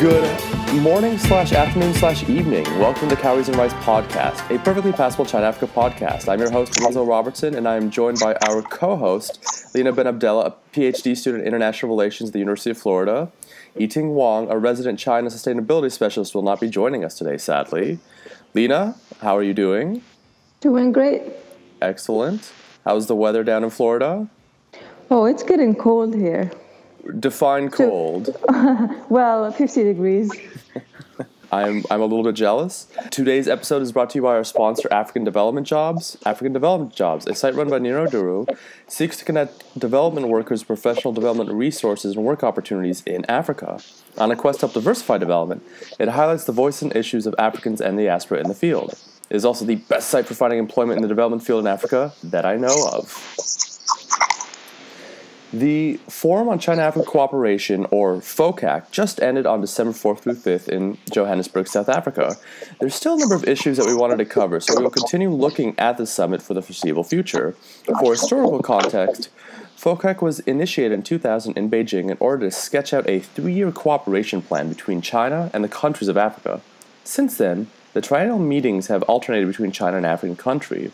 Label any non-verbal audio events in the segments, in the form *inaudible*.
Good morning slash afternoon slash evening. Welcome to Cowries and Rice podcast, a perfectly passable China Africa podcast. I'm your host, Hazel Robertson, and I am joined by our co-host, Lena Benabdallah, a PhD student in international relations at the University of Florida. Yiting Wang, a resident China sustainability specialist, will not be joining us today, sadly. Lena, how are you doing? Doing great. Excellent. How's the weather down in Florida? Oh, it's getting cold here. Define cold. *laughs* Well, 50 degrees. *laughs* I'm, I'm a little bit jealous. Today's episode is brought to you by our sponsor, African Development Jobs. African Development Jobs, a site run by Nero Duru, seeks to connect development workers, professional development resources, and work opportunities in Africa. On a quest to help diversify development, it highlights the voice and issues of Africans and the diaspora in the field. It is also the best site for finding employment in the development field in Africa that I know of. The Forum on China Africa Cooperation, or FOCAC, just ended on December 4th through 5th in Johannesburg, South Africa. There's still a number of issues that we wanted to cover, so we will continue looking at the summit for the foreseeable future. For historical context, FOCAC was initiated in 2000 in Beijing in order to sketch out a three year cooperation plan between China and the countries of Africa. Since then, the triennial meetings have alternated between China and African country.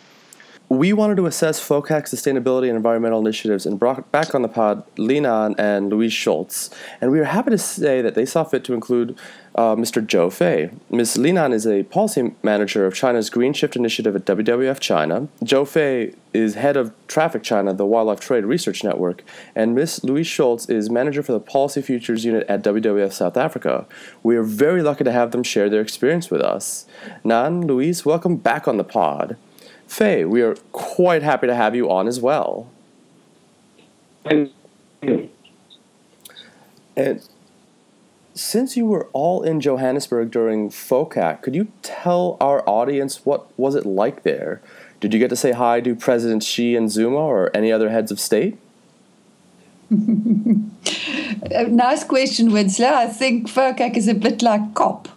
We wanted to assess FOCAC sustainability and environmental initiatives and brought back on the pod Li Nan and Louise Scholtz. And we are happy to say that they saw fit to include uh, Mr. Zhou Fei. Ms. Li Nan is a policy manager of China's Green Shift Initiative at WWF China. Zhou Fei is head of Traffic China, the Wildlife Trade Research Network. And Ms. Louise Scholtz is manager for the Policy Futures Unit at WWF South Africa. We are very lucky to have them share their experience with us. Nan, Louise, welcome back on the pod. Fei, we are quite happy to have you on as well. Thank. And since you were all in Johannesburg during FOCAC, could you tell our audience what was it like there? Did you get to say hi to President Xi and Zuma or any other heads of state? *laughs* Nice question, Winslow. I think FOCAC is a bit like COP.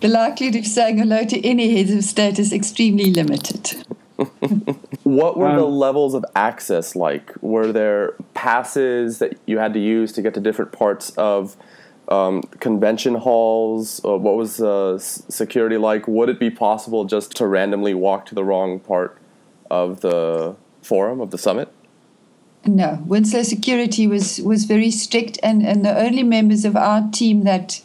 The likelihood of saying hello to any heads of state is extremely limited. What were the Um, levels of access like? Were there passes that you had to use to get to different parts of um, convention halls? Uh, what was the s- security like? Would it be possible just to randomly walk to the wrong part of the forum, of the summit? No, Winslow security was, was very strict, and, and the only members of our team that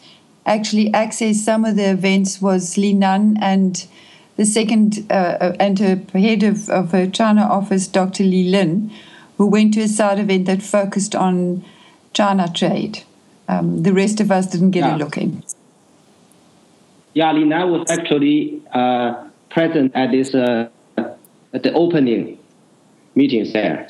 actually accessed some of the events was Li Nan and the second uh, uh, and her head of, of her China office, Dr. Li Lin, who went to a side event that focused on China trade. Um, the rest of us didn't get Yeah. a look in. Yeah, Li Nan was actually uh, present at this uh, at the opening meetings there.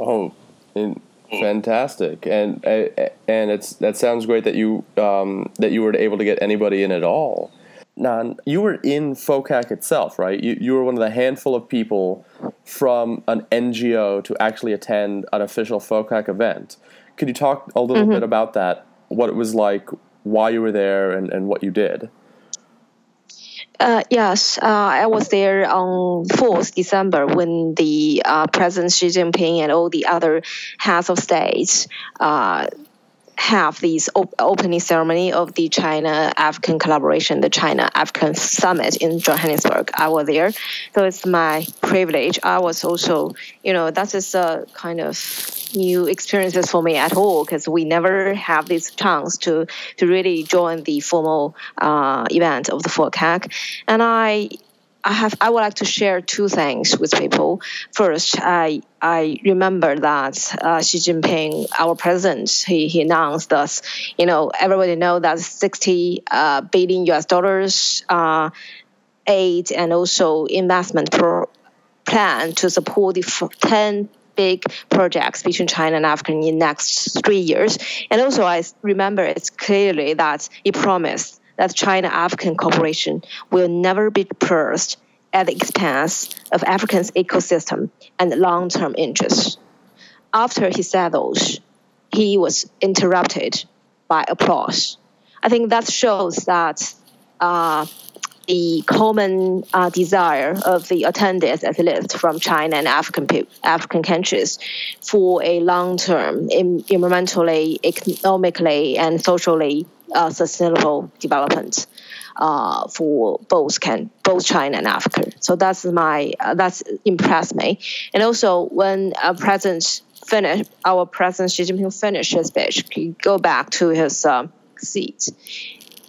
Oh, in, fantastic! And uh, and it's that sounds great that you um, that you were able to get anybody in at all. Nan, you were in FOCAC itself, right? You you were one of the handful of people from an NGO to actually attend an official FOCAC event. Could you talk a little bit about that? What it was like, why you were there, and, and what you did? Uh, yes, uh, I was there on 4th December when the uh, President Xi Jinping and all the other heads of states uh, have this op- opening ceremony of the China African collaboration, the China African Summit in Johannesburg. I was there, so it's my privilege. I was also, you know, that is a kind of new experiences for me at all because we never have this chance to to really join the formal uh, event of the FOCAC, and I. I have. I would like to share two things with people. First, I I remember that uh, Xi Jinping, our president, he, he announced us. You know, everybody know that 60 uh, billion US dollars uh, aid and also investment pro- plan to support the f- 10 big projects between China and Africa in the next three years. And also, I remember it's clearly that he promised that China African cooperation will never be purged at the expense of Africa's ecosystem and long term interests. After he said those, he was interrupted by applause. I think that shows that uh, the common uh, desire of the attendees, at least from China and African African countries, for a long-term, environmentally, economically, and socially uh, sustainable development uh, for both can both China and Africa. So that's my uh, that's impressed me. And also when uh, President finish our President Xi Jinping finished his speech, he go back to his um, seat.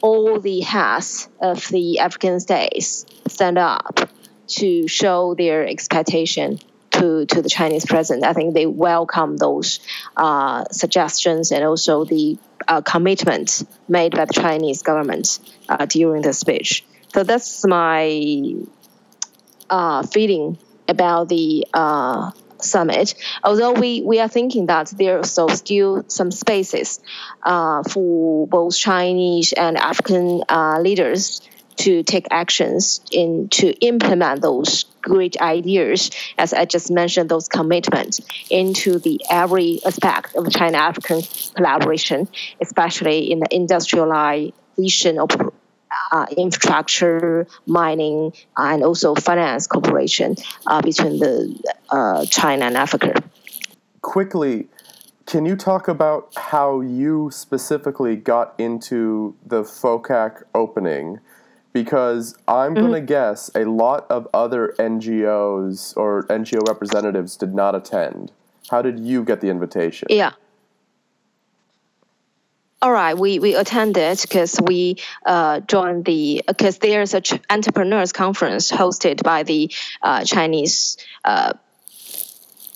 All the heads of the African states stand up to show their expectation to, to the Chinese president. I think they welcome those uh, suggestions and also the uh, commitments made by the Chinese government uh, during the speech. So that's my uh, feeling about the uh, summit. Although we, we are thinking that there are so still some spaces uh, for both Chinese and African leaders to take actions in to implement those great ideas, as I just mentioned, those commitments into the every aspect of China-African collaboration, especially in the industrialization of uh, infrastructure, mining, and also finance cooperation uh, between the uh, China and Africa. Quickly, can you talk about how you specifically got into the FOCAC opening? Because I'm mm-hmm. going to guess a lot of other NGOs or NGO representatives did not attend. How did you get the invitation? Yeah. All right, we, we attended because we uh, joined the because there's a ch- entrepreneurs conference hosted by the uh, Chinese. Uh,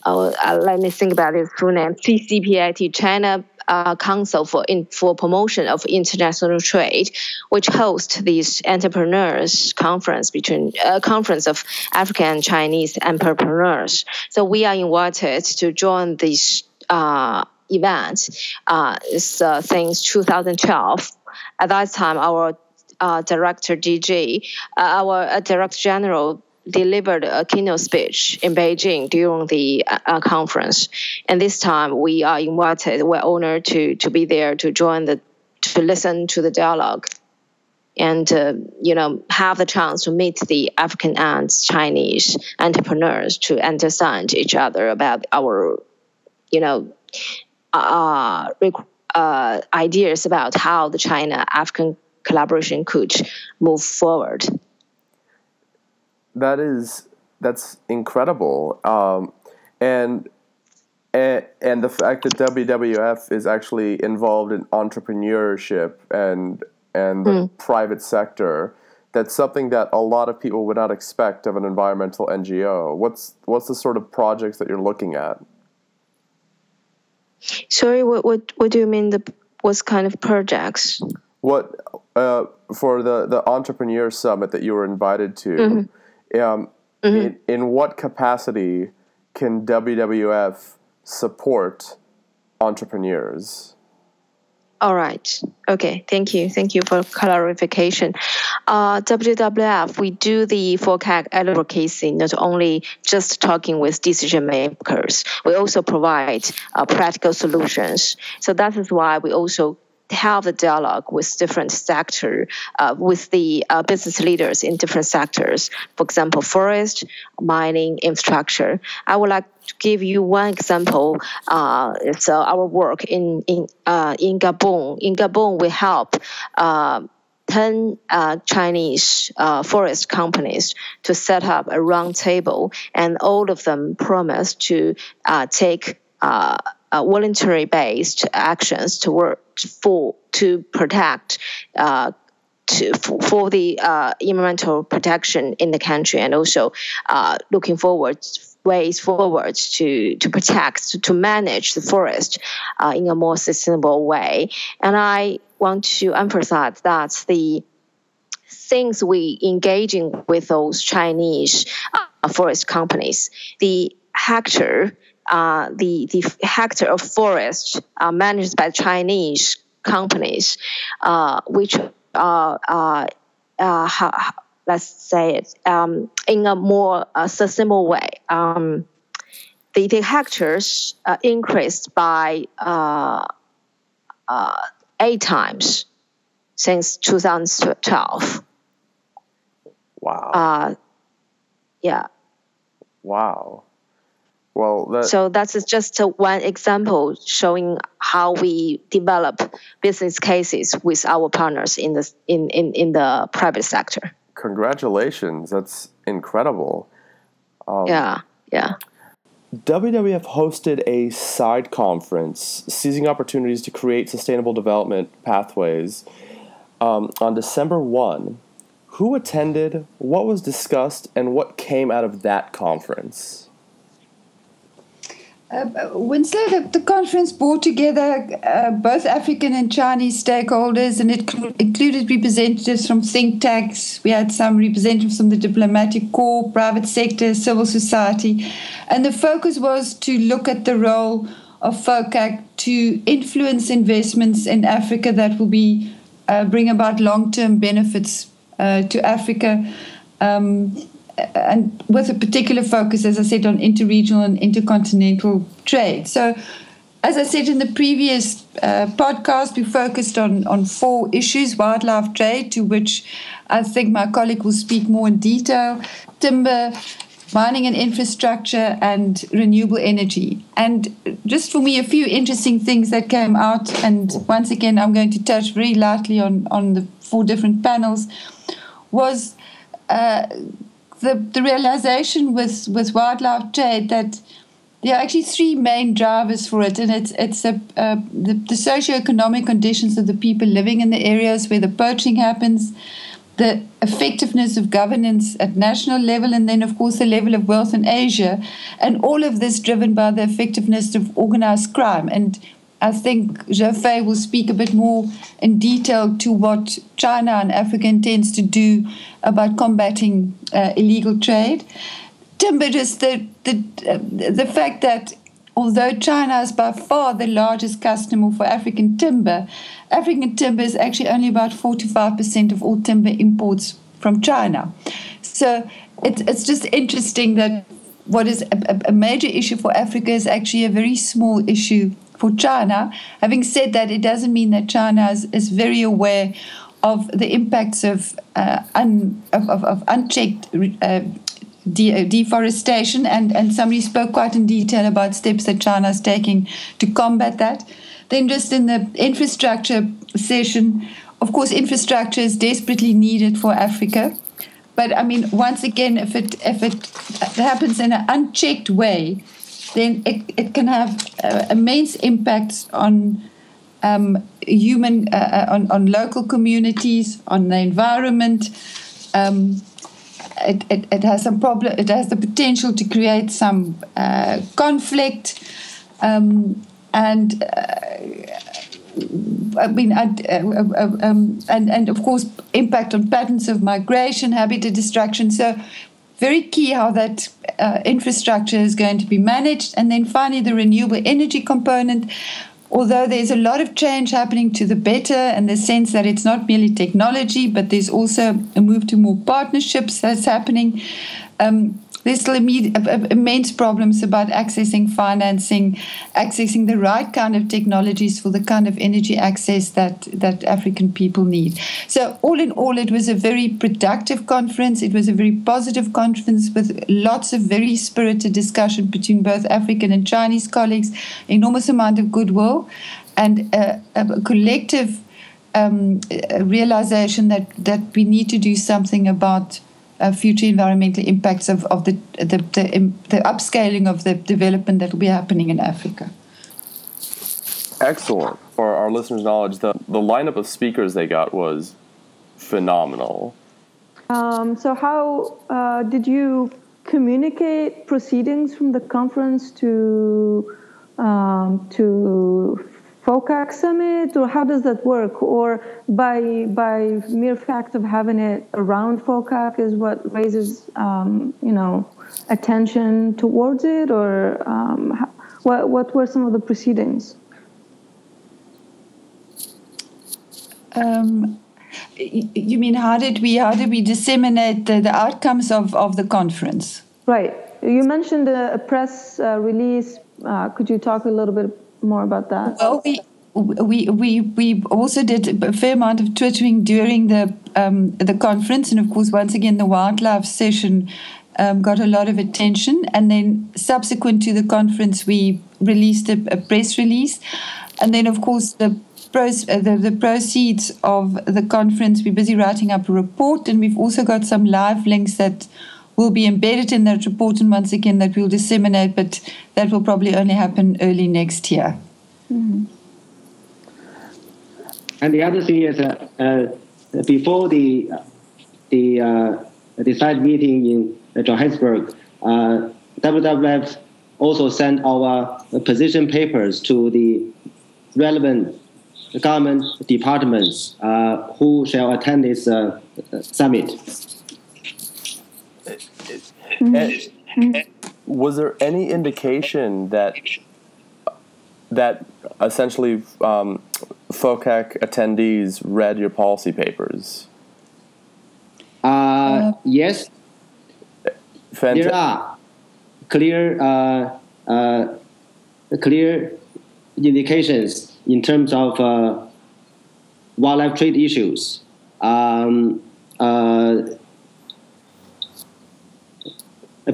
oh, uh, let me think about its full name: CCPIT, China uh, Council for in, for Promotion of International Trade, which hosts this entrepreneurs conference between uh, conference of African and Chinese entrepreneurs. So we are invited to join this uh, event. Uh, uh, since 2012. At that time, our uh, director DG, uh, our director general delivered a keynote speech in Beijing during the uh, conference. And this time we are invited, we're honored to, to be there to join the, to listen to the dialogue and, uh, you know, have the chance to meet the African and Chinese entrepreneurs to understand each other about our, you know, uh, uh, ideas about how the China-African collaboration could move forward that is that's incredible. Um, and, and and the fact that WWF is actually involved in entrepreneurship and and the mm. private sector, that's something that a lot of people would not expect of an environmental NGO. What's what's the sort of projects that you're looking at? Sorry, what what what do you mean? The what kind of projects? What uh, for the the entrepreneur summit that you were invited to? Mm-hmm um, mm-hmm. in, in what capacity can WWF support entrepreneurs? All right. Okay. Thank you. Thank you for clarification. Uh, WWF, we do the FOCAC advocacy, not only just talking with decision makers. We also provide uh, practical solutions. So that is why we also have the dialogue with different sector, uh, with the uh, business leaders in different sectors. For example, forest, mining, infrastructure. I would like to give you one example. Uh, it's uh, our work in in uh, in Gabon. In Gabon, we help. Uh, 10 Chinese forest companies to set up a round table, and all of them promised to take uh, voluntary based actions to work for to protect uh, to, for, the uh, environmental protection in the country and also uh, looking forward ways forward to to protect to, to manage the forest uh, in a more sustainable way. And i want to emphasize that the things we engaging with those chinese uh, forest companies the hectare uh, the the hectare of forest uh, managed by Chinese companies, uh, which are uh, uh, let's say it um, in a more sustainable way. Um, the, the hectares increased by eight times since 2012. Wow. yeah. Wow Well, that, So that's just uh, one example showing how we develop business cases with our partners in the in, in, in the private sector. congratulations. That's incredible. yeah, yeah. WWF hosted a side conference seizing opportunities to create sustainable development pathways um, on December 1. Who attended, what was discussed, and what came out of that conference? Winslow, the, the conference brought together uh, both African and Chinese stakeholders, and it cl- included representatives from think tanks. We had some representatives from the diplomatic corps, private sector, civil society, and the focus was to look at the role of FOCAC to influence investments in Africa that will be uh, bring about long-term benefits uh, to Africa. Um, and with a particular focus, as I said, on interregional and intercontinental trade. So, as I said in the previous uh, podcast, we focused on, on four issues wildlife trade, to which I think my colleague will speak more in detail, timber, mining and infrastructure, and renewable energy. And just for me, a few interesting things that came out, and once again, I'm going to touch very lightly on, on the four different panels, was. Uh, the, the realization with, with wildlife trade that there are actually three main drivers for it, and it's it's a, uh, the, the socioeconomic conditions of the people living in the areas where the poaching happens, the effectiveness of governance at national level, and then of course the level of wealth in Asia, and all of this driven by the effectiveness of organized crime. And I think Zhou will speak a bit more in detail to what China and Africa intends to do about combating uh, illegal trade. Timber is the the uh, the fact that although China is by far the largest customer for African timber, African timber is actually only about 45% of all timber imports from China. So it, it's just interesting that what is a, a major issue for Africa is actually a very small issue for China. Having said that, it doesn't mean that China is, is very aware of the impacts of, uh, un, of, of, of, unchecked uh, de- deforestation, and, and somebody spoke quite in detail about steps that China is taking to combat that. Then, just in the infrastructure session, of course, infrastructure is desperately needed for Africa. But I mean, once again, if it if it happens in an unchecked way, then it, it can have uh, immense impacts on um, human, uh, on, on local communities, on the environment. Um, it, it, it has some problem. It has the potential to create some uh, conflict, um, and I mean, and, um, and and of course, impact on patterns of migration, habitat destruction. So, very key how that uh, infrastructure is going to be managed. And then finally, the renewable energy component. Although there's a lot of change happening to the better in the sense that it's not merely technology, but there's also a move to more partnerships that's happening. Um, there's immense problems about accessing financing, accessing the right kind of technologies for the kind of energy access that, that African people need. So, all in all, it was a very productive conference. It was a very positive conference with lots of very spirited discussion between both African and Chinese colleagues, enormous amount of goodwill, and a, a collective um, realization that, that we need to do something about uh, future environmental impacts of, of the, the, the, the upscaling of the development that will be happening in Africa. Excellent. For our listeners' knowledge, the, the lineup of speakers they got was phenomenal. Um, so, how uh, did you communicate proceedings from the conference to um, to FOCAC summit, or how does that work? Or by by mere fact of having it around FOCAC is what raises um, you know attention towards it, or um, how, what what were some of the proceedings? Um, you mean how did we how did we disseminate the, the outcomes of, of the conference? Right. You mentioned a, a press uh, release. Uh, could you talk a little bit more about that? Well, we we we we also did a fair amount of twittering during the um, the conference, and of course, once again, the wildlife session um, got a lot of attention. And then subsequent to the conference, we released a, a press release. And then, of course, the, pros, uh, the, the proceeds of the conference, we're busy writing up a report. And we've also got some live links that will be embedded in that report. And once again, that we'll disseminate, but that will probably only happen early next year. Mm-hmm. And the other thing is, uh, uh, before the the uh, the side meeting in Johannesburg, uh, WWF also sent our position papers to the relevant government departments uh, who shall attend this uh, summit. And was there any indication that that essentially um, FOCAC attendees read your policy papers? Uh, uh yes. There are clear, uh, uh, clear indications in terms of uh, wildlife trade issues. Um, uh,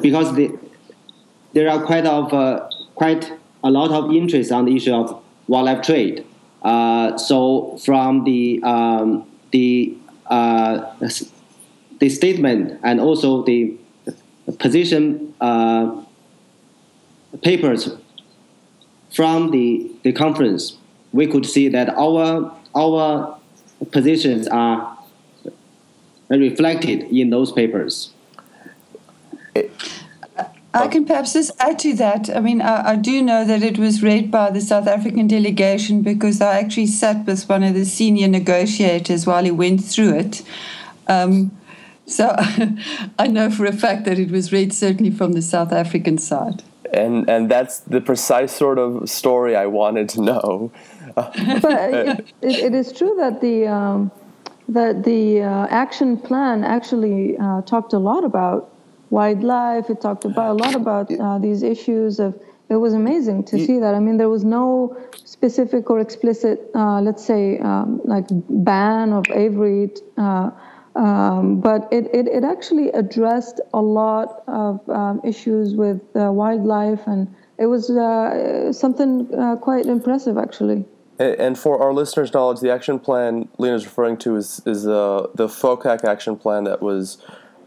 because the, there are quite of quite a lot of interest on the issue of wildlife trade. Uh, so from the um, the uh, the statement and also the position uh, papers from the, the conference, we could see that our our positions are reflected in those papers. It, I can perhaps just add to that. I mean, I, I, do know that it was read by the South African delegation because I actually sat with one of the senior negotiators while he went through it. Um, so *laughs* I know for a fact that it was read certainly from the South African side. And and that's the precise sort of story I wanted to know. but it, it is true that the um, that the uh, action plan actually uh, talked a lot about wildlife. It talked about a lot about uh, these issues of. It was amazing to see that. I mean, there was no specific or explicit, uh, let's say, um, like ban of ivory, uh, um, but it, it, it, actually addressed a lot of um, issues with uh, wildlife, and it was uh, something uh, quite impressive, actually. And for our listeners' knowledge, the action plan Lena's referring to is is uh, the FOCAC action plan that was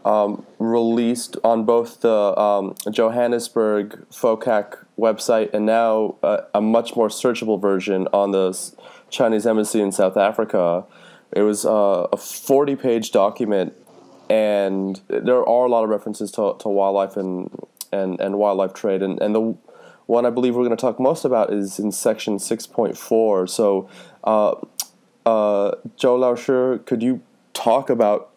um, released on both the um, Johannesburg FOCAC website and now a much more searchable version on the Chinese embassy in South Africa. It was uh, a 40 page document, and there are a lot of references to, to wildlife and, and, and wildlife trade. And, and the one I believe we're going to talk most about is in section 6.4. So, uh, uh, Zhou Laoshi, could you talk about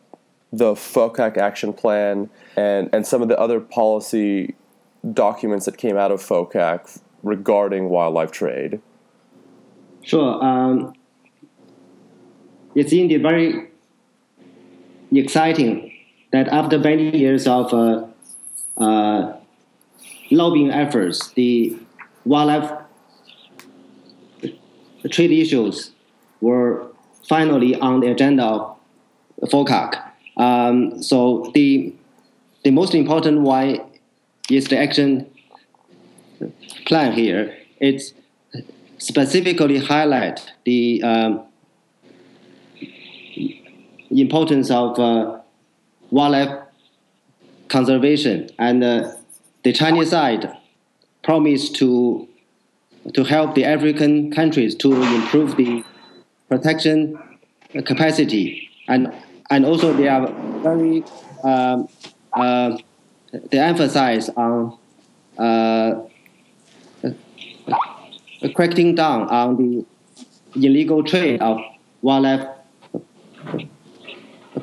the FOCAC action plan and, and some of the other policy documents that came out of FOCAC regarding wildlife trade? Sure. Um, it's indeed very exciting that after many years of uh, uh, lobbying efforts, the wildlife trade issues were finally on the agenda of FOCAC. Um, so the the most important one is the action plan here. It's specifically highlight the um, importance of uh, wildlife conservation and uh, the Chinese side promised to to help the African countries to improve the protection capacity and and also they are very um, uh, they emphasize on uh, cracking down on the illegal trade of wildlife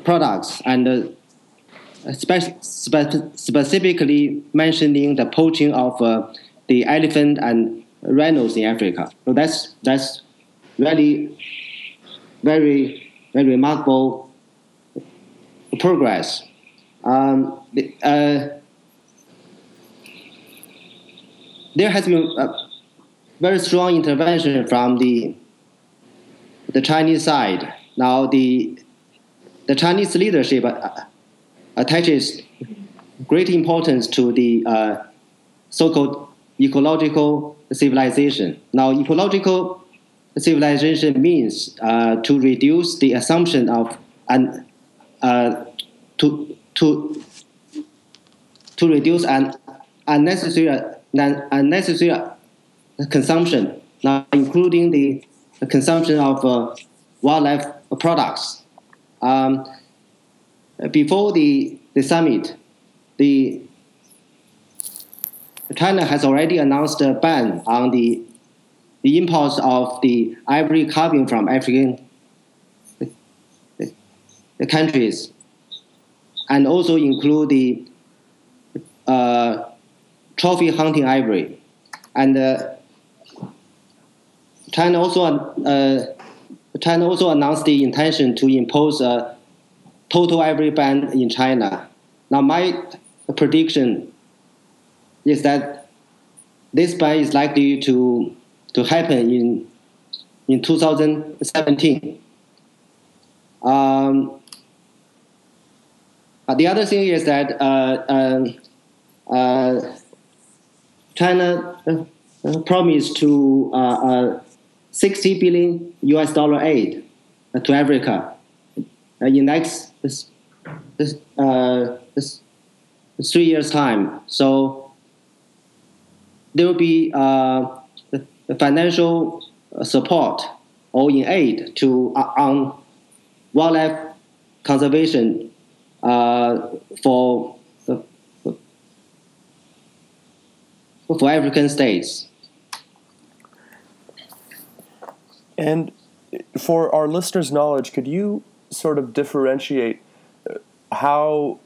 products and uh, spe- spe- specifically mentioning the poaching of uh, the elephant and rhinos in Africa. So that's that's really very very remarkable progress. Um, uh, there has been a very strong intervention from the the Chinese side. Now the the Chinese leadership uh, attaches great importance to the uh, so-called ecological civilization. Now, ecological civilization means uh, to reduce the assumption of and uh, to to to reduce an unnecessary an unnecessary consumption, now including the consumption of uh, wildlife products. Um, before the, the summit, the China has already announced a ban on the, the imports of the ivory carving from African countries, and also include the uh, trophy hunting ivory. And uh, China also uh, China also announced the intention to impose a total ivory ban in China. Now, my prediction is that this ban is likely to to happen in in 2017. Um, the other thing is that uh, uh, China uh, promised to uh, uh, 60 billion US dollar aid to Africa in next this, this, this three years time. So there will be uh, financial support or in aid to uh, on wildlife conservation uh, for for African states. And for our listeners' knowledge, could you sort of differentiate uh, how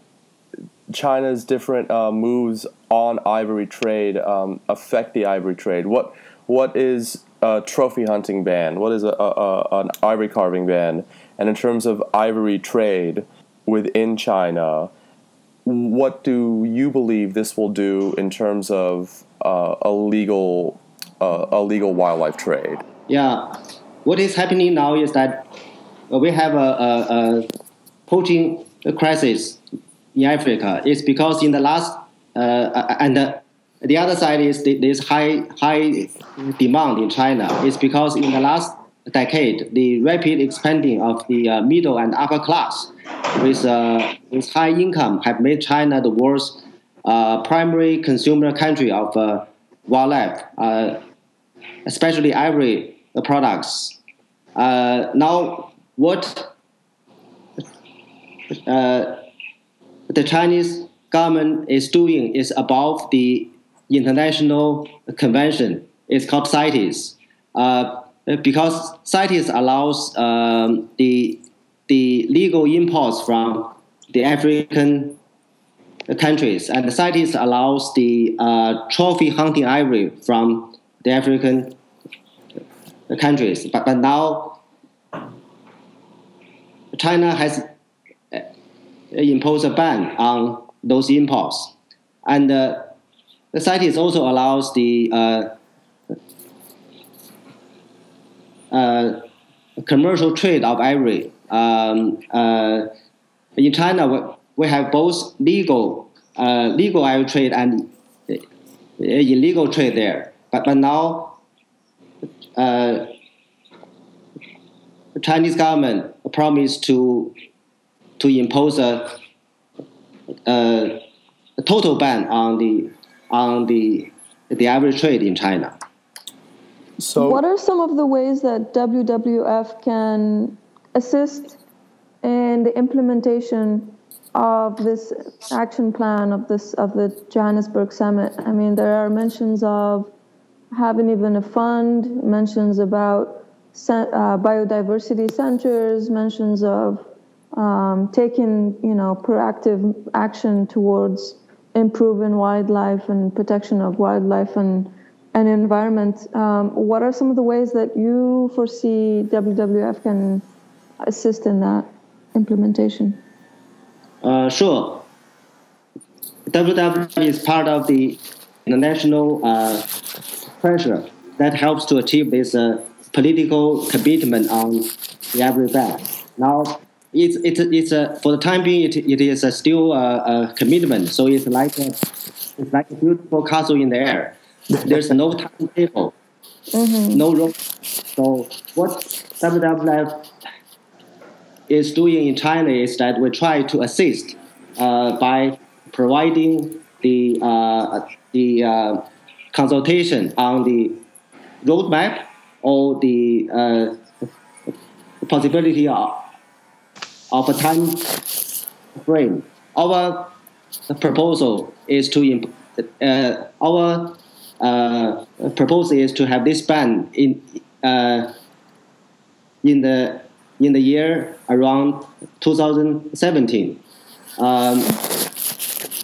China's different uh, moves on ivory trade um, affect the ivory trade? What what is a trophy hunting ban? What is a, a, an ivory carving ban? And in terms of ivory trade within China, what do you believe this will do in terms of uh, a legal uh, a legal wildlife trade? Yeah, what is happening now is that we have a, a, a poaching crisis in Africa. It's because in the last uh, and the, the other side is this high high demand in China. It's because in the last decade, the rapid expanding of the uh, middle and upper class with, uh, with high income have made China the world's uh, primary consumer country of uh, wildlife, uh, especially ivory products. Uh, now, what the Chinese government is doing is above the international convention. It's called CITES. Uh, because CITES allows um, the, the legal imports from the African countries, and the CITES allows the uh, trophy hunting ivory from the African countries. But, but now China has uh, imposed a ban on those imports. And uh, the CITES also allows the uh, uh, commercial trade of ivory. Um, uh, in China, we, we have both legal uh, legal ivory trade and illegal trade there. But, but now uh, the Chinese government promised to to impose a, a, a, total ban on the on the the ivory trade in China. So, what are some of the ways that WWF can assist in the implementation of this action plan of this of the Johannesburg summit? I mean, there are mentions of having even a fund, mentions about uh, biodiversity centers, mentions of um, taking, you know, proactive action towards improving wildlife and protection of wildlife and and environment. Um, what are some of the ways that you foresee WWF can assist in that implementation? Uh, sure. WWF is part of the international uh, pressure that helps to achieve this uh, political commitment on the ivory ban. Now, it's it's it's a for the time being it, it is a still a, a commitment. So it's like a, it's like a beautiful castle in the air. There's no timetable, no road. So what WWF is doing in China is that we try to assist uh, by providing the uh, the uh, consultation on the roadmap or the uh, possibility of, of a time frame. Our proposal is to imp- uh, our uh, proposal is to have this ban in uh, in the in the year around 2017. Um,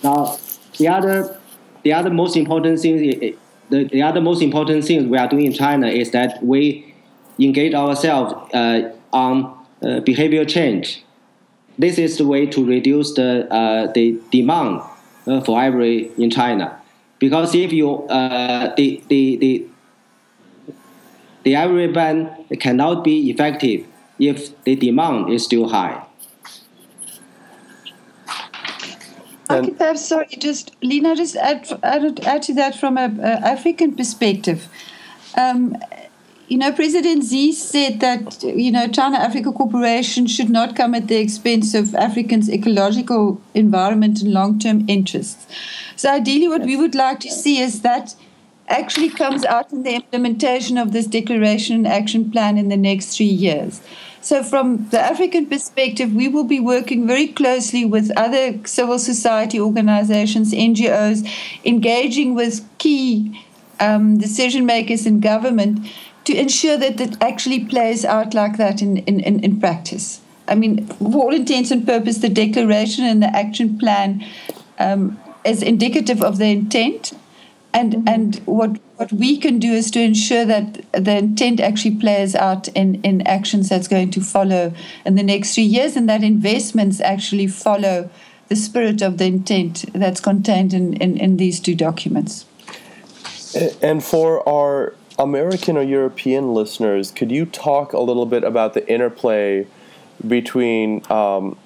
now, the other the other most important thing the, the other most important thing we are doing in China is that we engage ourselves uh, on uh, behavior change. This is the way to reduce the uh, the demand uh, for ivory in China, because if you uh, the the the the ivory ban cannot be effective if the demand is still high. I could perhaps, sorry, just Lena, just add, add, add to that from an African perspective. Um, you know, President Xi said that, you know, China Africa Cooperation should not come at the expense of Africans' ecological environment and long term interests. So, ideally, what we would like to see is that actually comes out in the implementation of this declaration and action plan in the next three years. So, from the African perspective, we will be working very closely with other civil society organizations, NGOs, engaging with key um, decision makers in government to ensure that it actually plays out like that in, in, in, in practice. I mean, for all intents and purposes, the declaration and the action plan um, is indicative of the intent and mm-hmm. and what what we can do is to ensure that the intent actually plays out in in actions that's going to follow in the next three years, and that investments actually follow the spirit of the intent that's contained in in, in these two documents. And for our American or European listeners, could you talk a little bit about the interplay between um,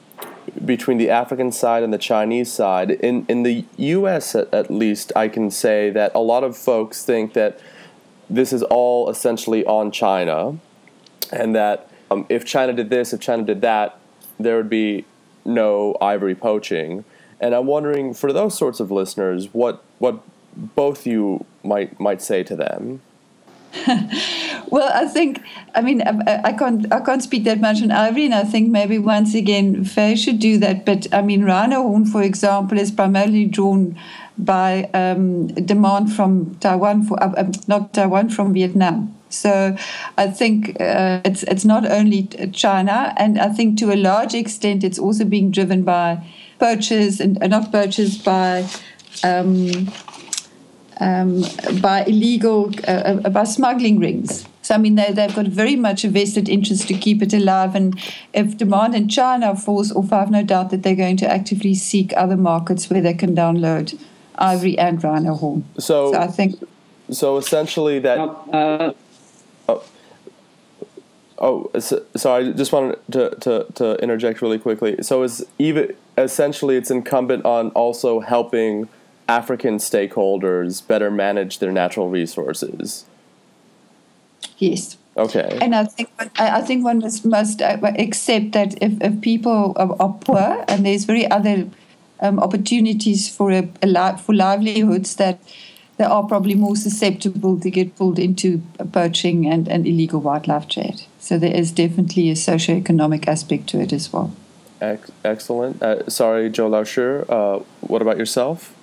between the African side and the Chinese side. In in the U.S. At, at, least, I can say that a lot of folks think that this is all essentially on China, and that um, if China did this, if China did that, there would be no ivory poaching. And I'm wondering, for those sorts of listeners, what what both you might might say to them. *laughs* well, I think, I mean, I, I, can't, I can't speak that much on ivory, and I think maybe once again, Fei should do that. But I mean, rhino horn, for example, is primarily drawn by um, demand from Taiwan for uh, um, not Taiwan from Vietnam. So I think uh, it's it's not only China, and I think to a large extent it's also being driven by poachers and uh, not poachers by. Um, um, by illegal, uh, uh, by smuggling rings. So, I mean, they, they've got very much a vested interest to keep it alive. And if demand in China falls off, I have no doubt that they're going to actively seek other markets where they can download ivory and rhino horn. So, so I think. So essentially, that. Uh, oh, oh so, so, I just wanted to, to, to interject really quickly. So, is even essentially it's incumbent on also helping African stakeholders better manage their natural resources. Yes. Okay. And I think I think one must, must uh, accept that if, if people are, poor and there's very other um, opportunities for a, a for livelihoods that they are probably more susceptible to get pulled into poaching and, and illegal wildlife trade. So there is definitely a socio-economic aspect to it as well. excellent. Uh, sorry, Zhou Laoshi. Uh, what about yourself?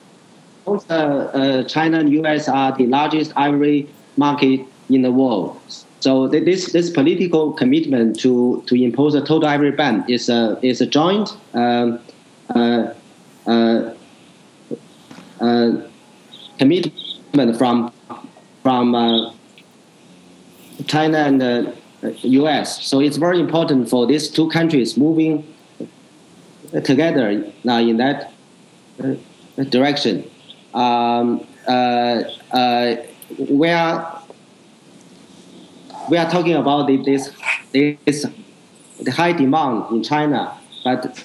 Both uh, uh, China and U.S. are the largest ivory market in the world. So this this political commitment to, to impose a total ivory ban is a is a joint um, uh, commitment from from China and the U.S. So it's very important for these two countries moving together now in that direction um, uh, uh, we are we are talking about this this the high demand in China, but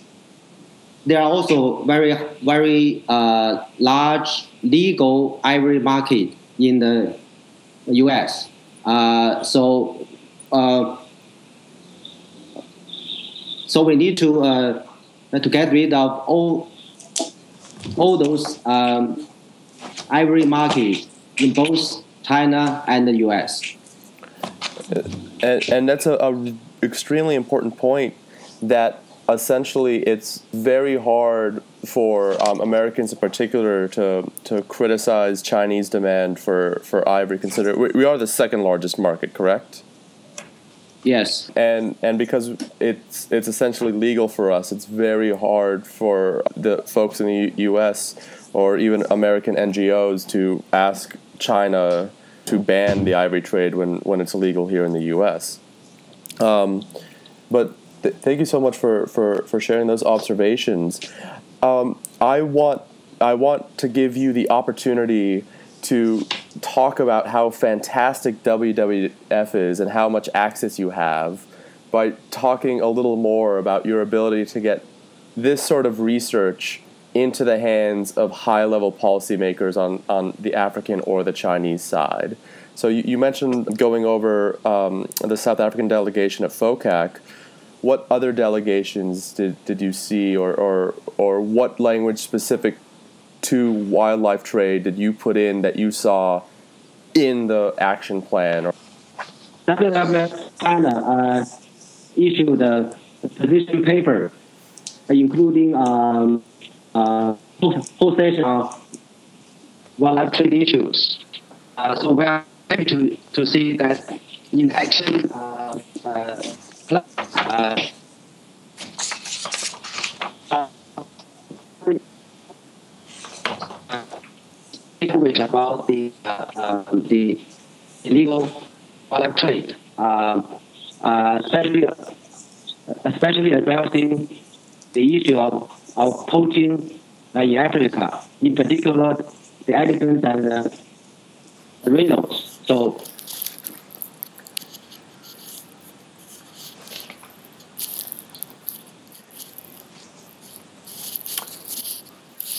there are also very very uh, large legal ivory market in the U.S. Uh, so uh, so we need to uh, to get rid of all all those um, ivory market in both China and the U.S. And, and that's a, a extremely important point that essentially it's very hard for um, Americans in particular to to criticize Chinese demand for, for ivory. Consider we, we are the second largest market, correct? Yes. And and because it's it's essentially legal for us, it's very hard for the folks in the U- U.S. or even American NGOs to ask China to ban the ivory trade when when it's illegal here in the U.S. Um, but th- thank you so much for, for, for sharing those observations. Um, I want I want to give you the opportunity to talk about how fantastic WWF is and how much access you have by talking a little more about your ability to get this sort of research into the hands of high level policymakers on, on the African or the Chinese side. So you, you mentioned going over um, the South African delegation at FOCAC. What other delegations did, did you see, or, or, or what language specific to wildlife trade did you put in that you saw in the action plan? WWF China uh, issued a position paper, including um, uh, whole session of wildlife issues. Uh, so we are happy to, to see that in action uh, uh, uh, language about the uh, um, the illegal wildlife trade, uh, uh, especially especially addressing the issue of, of poaching in Africa, in particular the elephants and the rhinos. So.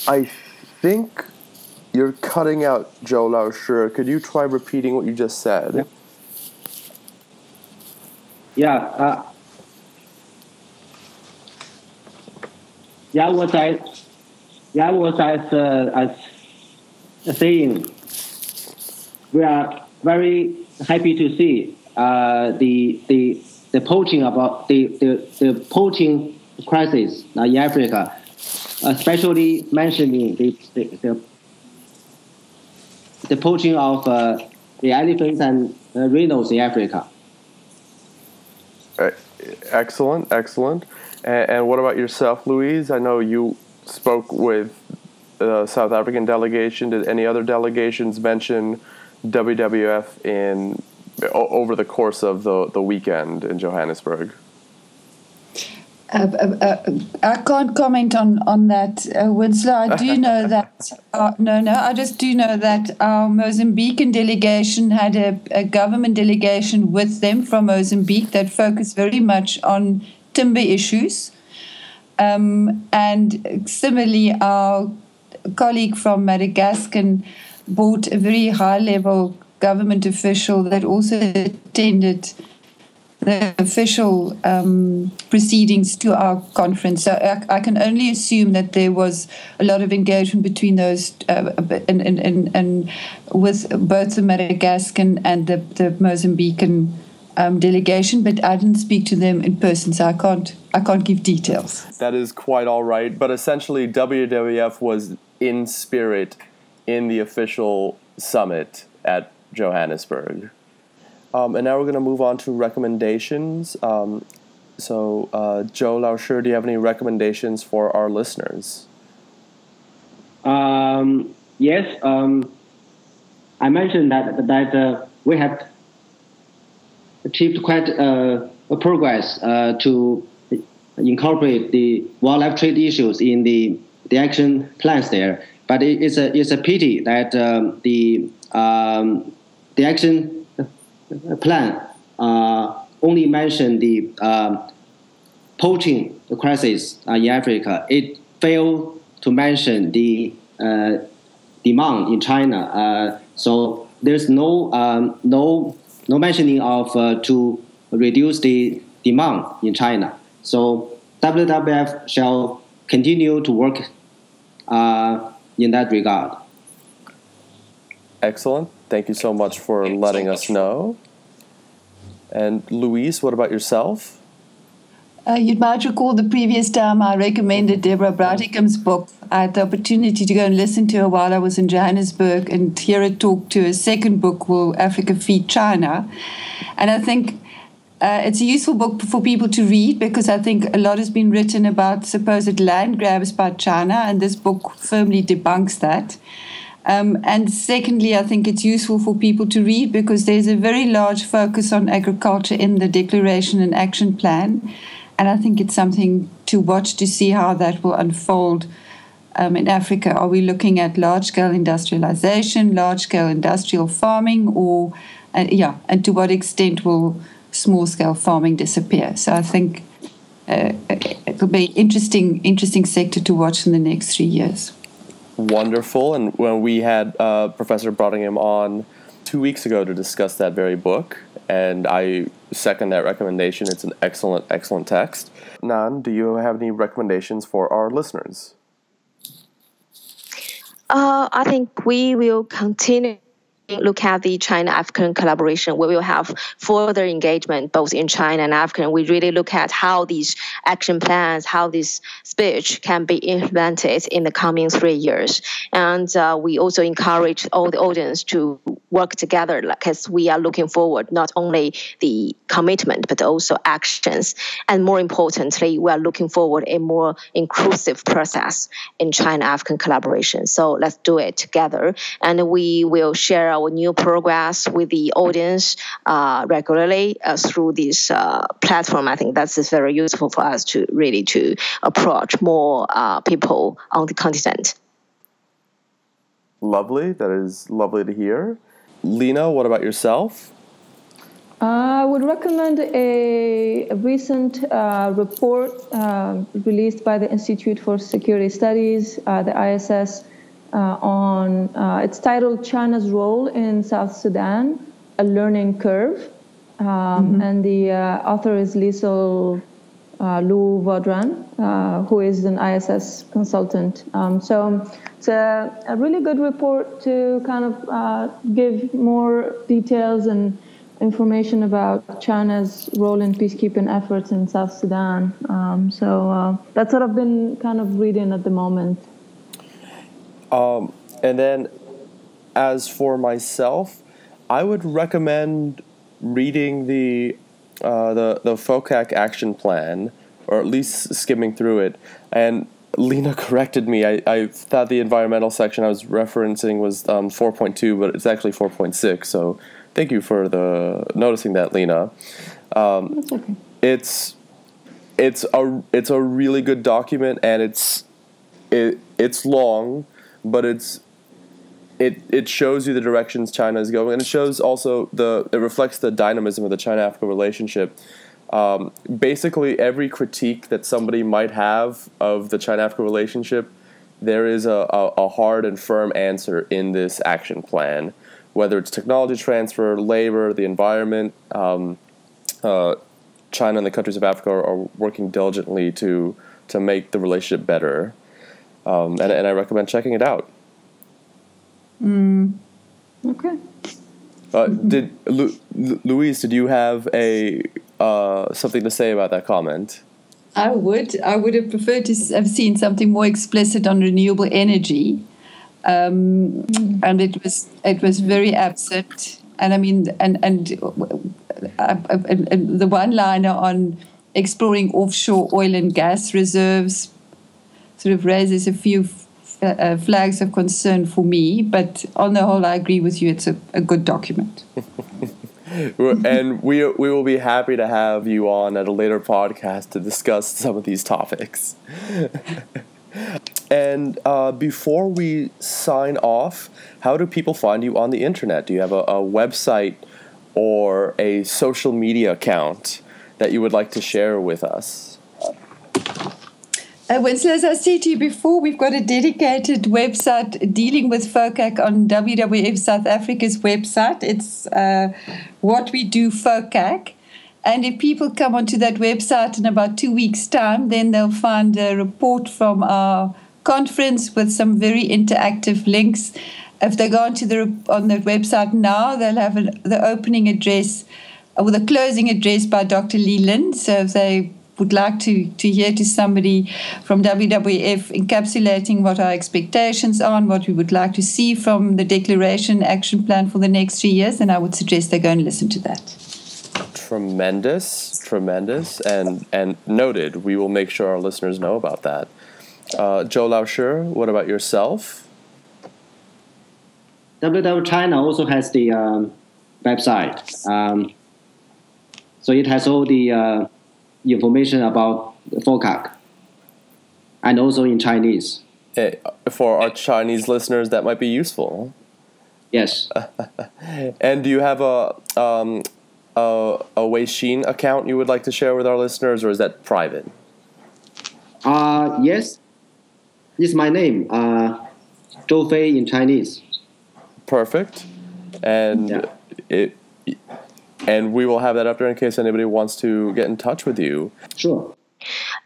I think you're cutting out Zhou Laoshi. Could you try repeating what you just said? Yeah. Uh, yeah, what I, yeah, what I uh, as saying, we are very happy to see uh, the the the poaching about the the, the poaching crisis in Africa, especially mentioning the the, the, the poaching of uh, the elephants and uh, rhinos in Africa. Uh, excellent, excellent. And, and, what about yourself, Louise? I know you spoke with the South African delegation. Did any other delegations mention WWF in over the course of the, the weekend in Johannesburg? Uh, uh, uh, I can't comment on on that, uh, Winslow. I do know *laughs* that. Uh, no, no. I just do know that our Mozambican delegation had a, a, government delegation with them from Mozambique that focused very much on timber issues, um, and similarly, our colleague from Madagascar brought a very high level government official that also attended the official um, proceedings to our conference. So I, I, can only assume that there was a lot of engagement between those uh, and, and, and, and, with both the Madagascan and the, the Mozambican um, delegation, but I didn't speak to them in person, so I can't I can't give details. That is quite all right, but essentially WWF was in spirit in the official summit at Johannesburg. Um, and now we're going to move on to recommendations. Um, so, uh, Zhou Laoshi, do you have any recommendations for our listeners? Um, yes, um, I mentioned that that uh, we have achieved quite uh, a progress uh, to incorporate the wildlife trade issues in the, the action plans there. But it, it's a it's a pity that um, the um, the action plan uh, only mentioned the um, poaching crisis uh, in Africa, it failed to mention the uh, demand in China. Uh, so there's no um, no no mentioning of uh, to reduce the demand in China. So WWF shall continue to work uh, in that regard. Excellent. Thank you so much for letting us know. And Louise, what about yourself? Uh, you might recall the previous time I recommended Deborah Brautigam's book. I had the opportunity to go and listen to her while I was in Johannesburg and hear her talk to her second book, Will Africa Feed China? And I think uh, it's a useful book for people to read because I think a lot has been written about supposed land grabs by China, and this book firmly debunks that. Um, and secondly, I think it's useful for people to read because there's a very large focus on agriculture in the Declaration and Action Plan. And I think it's something to watch to see how that will unfold um, in Africa. Are we looking at large scale industrialization, large scale industrial farming, or, uh, yeah, and to what extent will small scale farming disappear? So I think uh, it'll be interesting, interesting sector to watch in the next three years wonderful. And when we had uh, Professor Brautigam on two weeks ago to discuss that very book, and I second that recommendation. It's an excellent, excellent text. Nan, do you have any recommendations for our listeners? Uh, I think we will continue look at the China African collaboration, we will have further engagement both in China and Africa. We really look at how these action plans, how this speech can be implemented in the coming three years. And uh, we also encourage all the audience to work together because we are looking forward not only the commitment but also actions. And more importantly, we are looking forward a more inclusive process in China African collaboration. So let's do it together. And we will share our new progress with the audience uh, regularly uh, through this uh, platform. I think that's very useful for us to really to approach more uh, people on the continent. Lovely. That is lovely to hear. Lina, what about yourself? I would recommend a, a recent uh, report uh, released by the Institute for Security Studies, uh, the ISS, uh, on uh, it's titled China's Role in South Sudan, a Learning Curve. Um, mm-hmm. And the uh, author is Liesl Louw-Vaudran, who is an ISS consultant. Um, so it's a, a, really good report to kind of give more details and information about China's role in peacekeeping efforts in South Sudan. Um, so uh, that's what I've been kind of reading at the moment. Um, and then, as for myself, I would recommend reading the uh, the the FOCAC action plan, or at least skimming through it. And Lina *laughs* corrected me. I, I thought the environmental section I was referencing was um, 4.2, but it's actually 4.6. So thank you for the noticing that, Lina. Um, okay. It's it's a it's a really good document, and it's it it's long, but it's it it shows you the directions China is going, and it shows also the it reflects the dynamism of the China Africa relationship. Um, basically, every critique that somebody might have of the China Africa relationship, there is a, a, a, hard and firm answer in this action plan. Whether it's technology transfer, labor, the environment, um, uh, China and the countries of Africa are, are, working diligently to to make the relationship better um, and, and I recommend checking it out. Mm. Okay. Uh, did Lu- Louise? Did you have a uh, something to say about that comment? I would. I would have preferred to have seen something more explicit on renewable energy, um, and it was it was very absent. And I mean, and and, uh, and, and the one liner on exploring offshore oil and gas reserves sort of raises a few uh, uh, flags of concern for me. But on the whole, I agree with you. It's a, a good document. *laughs* and we we will be happy to have you on at a later podcast to discuss some of these topics. *laughs* and uh, before we sign off, how do people find you on the internet? Do you have a, a website or a social media account that you would like to share with us? Uh, Winslow, as I said to you before, we've got a dedicated website dealing with FOCAC on WWF South Africa's website. It's uh, What We Do FOCAC. And if people come onto that website in about two weeks' time, then they'll find a report from our conference with some very interactive links. If they go onto the on the website now, they'll have an, the opening address or the closing address by Dr. Leland. So if they would like to, to hear to somebody from WWF encapsulating what our expectations are and what we would like to see from the declaration action plan for the next three years, then I would suggest they go and listen to that. Tremendous, tremendous, and and noted. We will make sure our listeners know about that. Uh, Zhou Laoshi, what about yourself? WW China also has the um, website. Um, so it has all the uh, information about FOCAC and also in Chinese. Eh, for our Chinese listeners, that might be useful. Yes. *laughs* and do you have a um, a, a Weixin account you would like to share with our listeners, or is that private? Uh, yes. It's my name, uh, Zhou Fei in Chinese. Perfect. And Yeah. it and we will have that up there in case anybody wants to get in touch with you. Sure.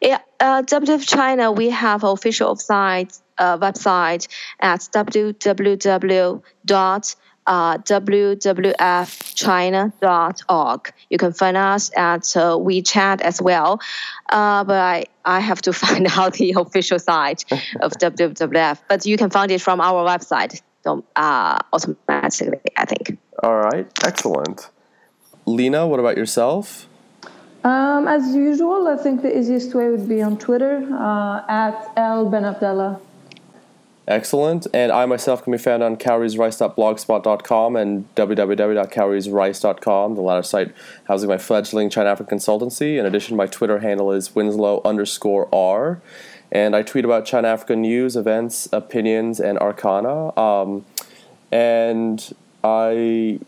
Yeah, uh, WWF China, we have official site, uh, website at www dot uh, wwf.china.org. You can find us at uh, WeChat as well, uh, but I, I have to *laughs* find out the official site of *laughs* WWF. But you can find it from our website so, uh, automatically, I think. All right, excellent. Lina, what about yourself? Um, as usual, I think the easiest way would be on Twitter uh, at El Benabdallah. Excellent. And I myself can be found on cowriesrice.blogspot.com and www.cowriesrice.com, the latter site housing my fledgling China African consultancy. In addition, my Twitter handle is Winslow underscore R. And I tweet about China Africa news, events, opinions, and arcana. Um, and I,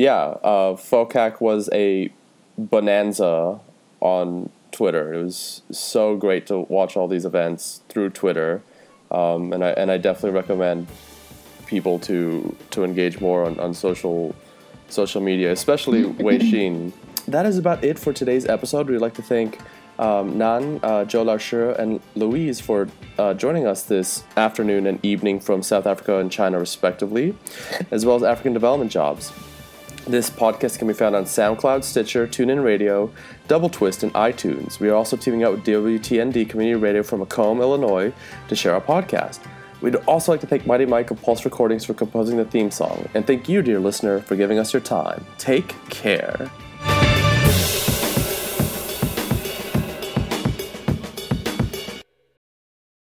yeah, uh, FOCAC was a bonanza on Twitter. It was so great to watch all these events through Twitter um, and I and I definitely recommend people to to engage more on, on social social media, especially *clears throat* Weixin. That is about it for today's episode. We'd like to thank um, Nan, uh, Zhou Laoshi, and Louise for uh, joining us this afternoon and evening from South Africa and China, respectively, as well as African Development Jobs. This podcast can be found on SoundCloud, Stitcher, TuneIn Radio, Double Twist, and iTunes. We are also teaming up with WTND Community Radio from Macomb, Illinois, to share our podcast. We'd also like to thank Mighty Mike of Pulse Recordings for composing the theme song, and thank you, dear listener, for giving us your time. Take care.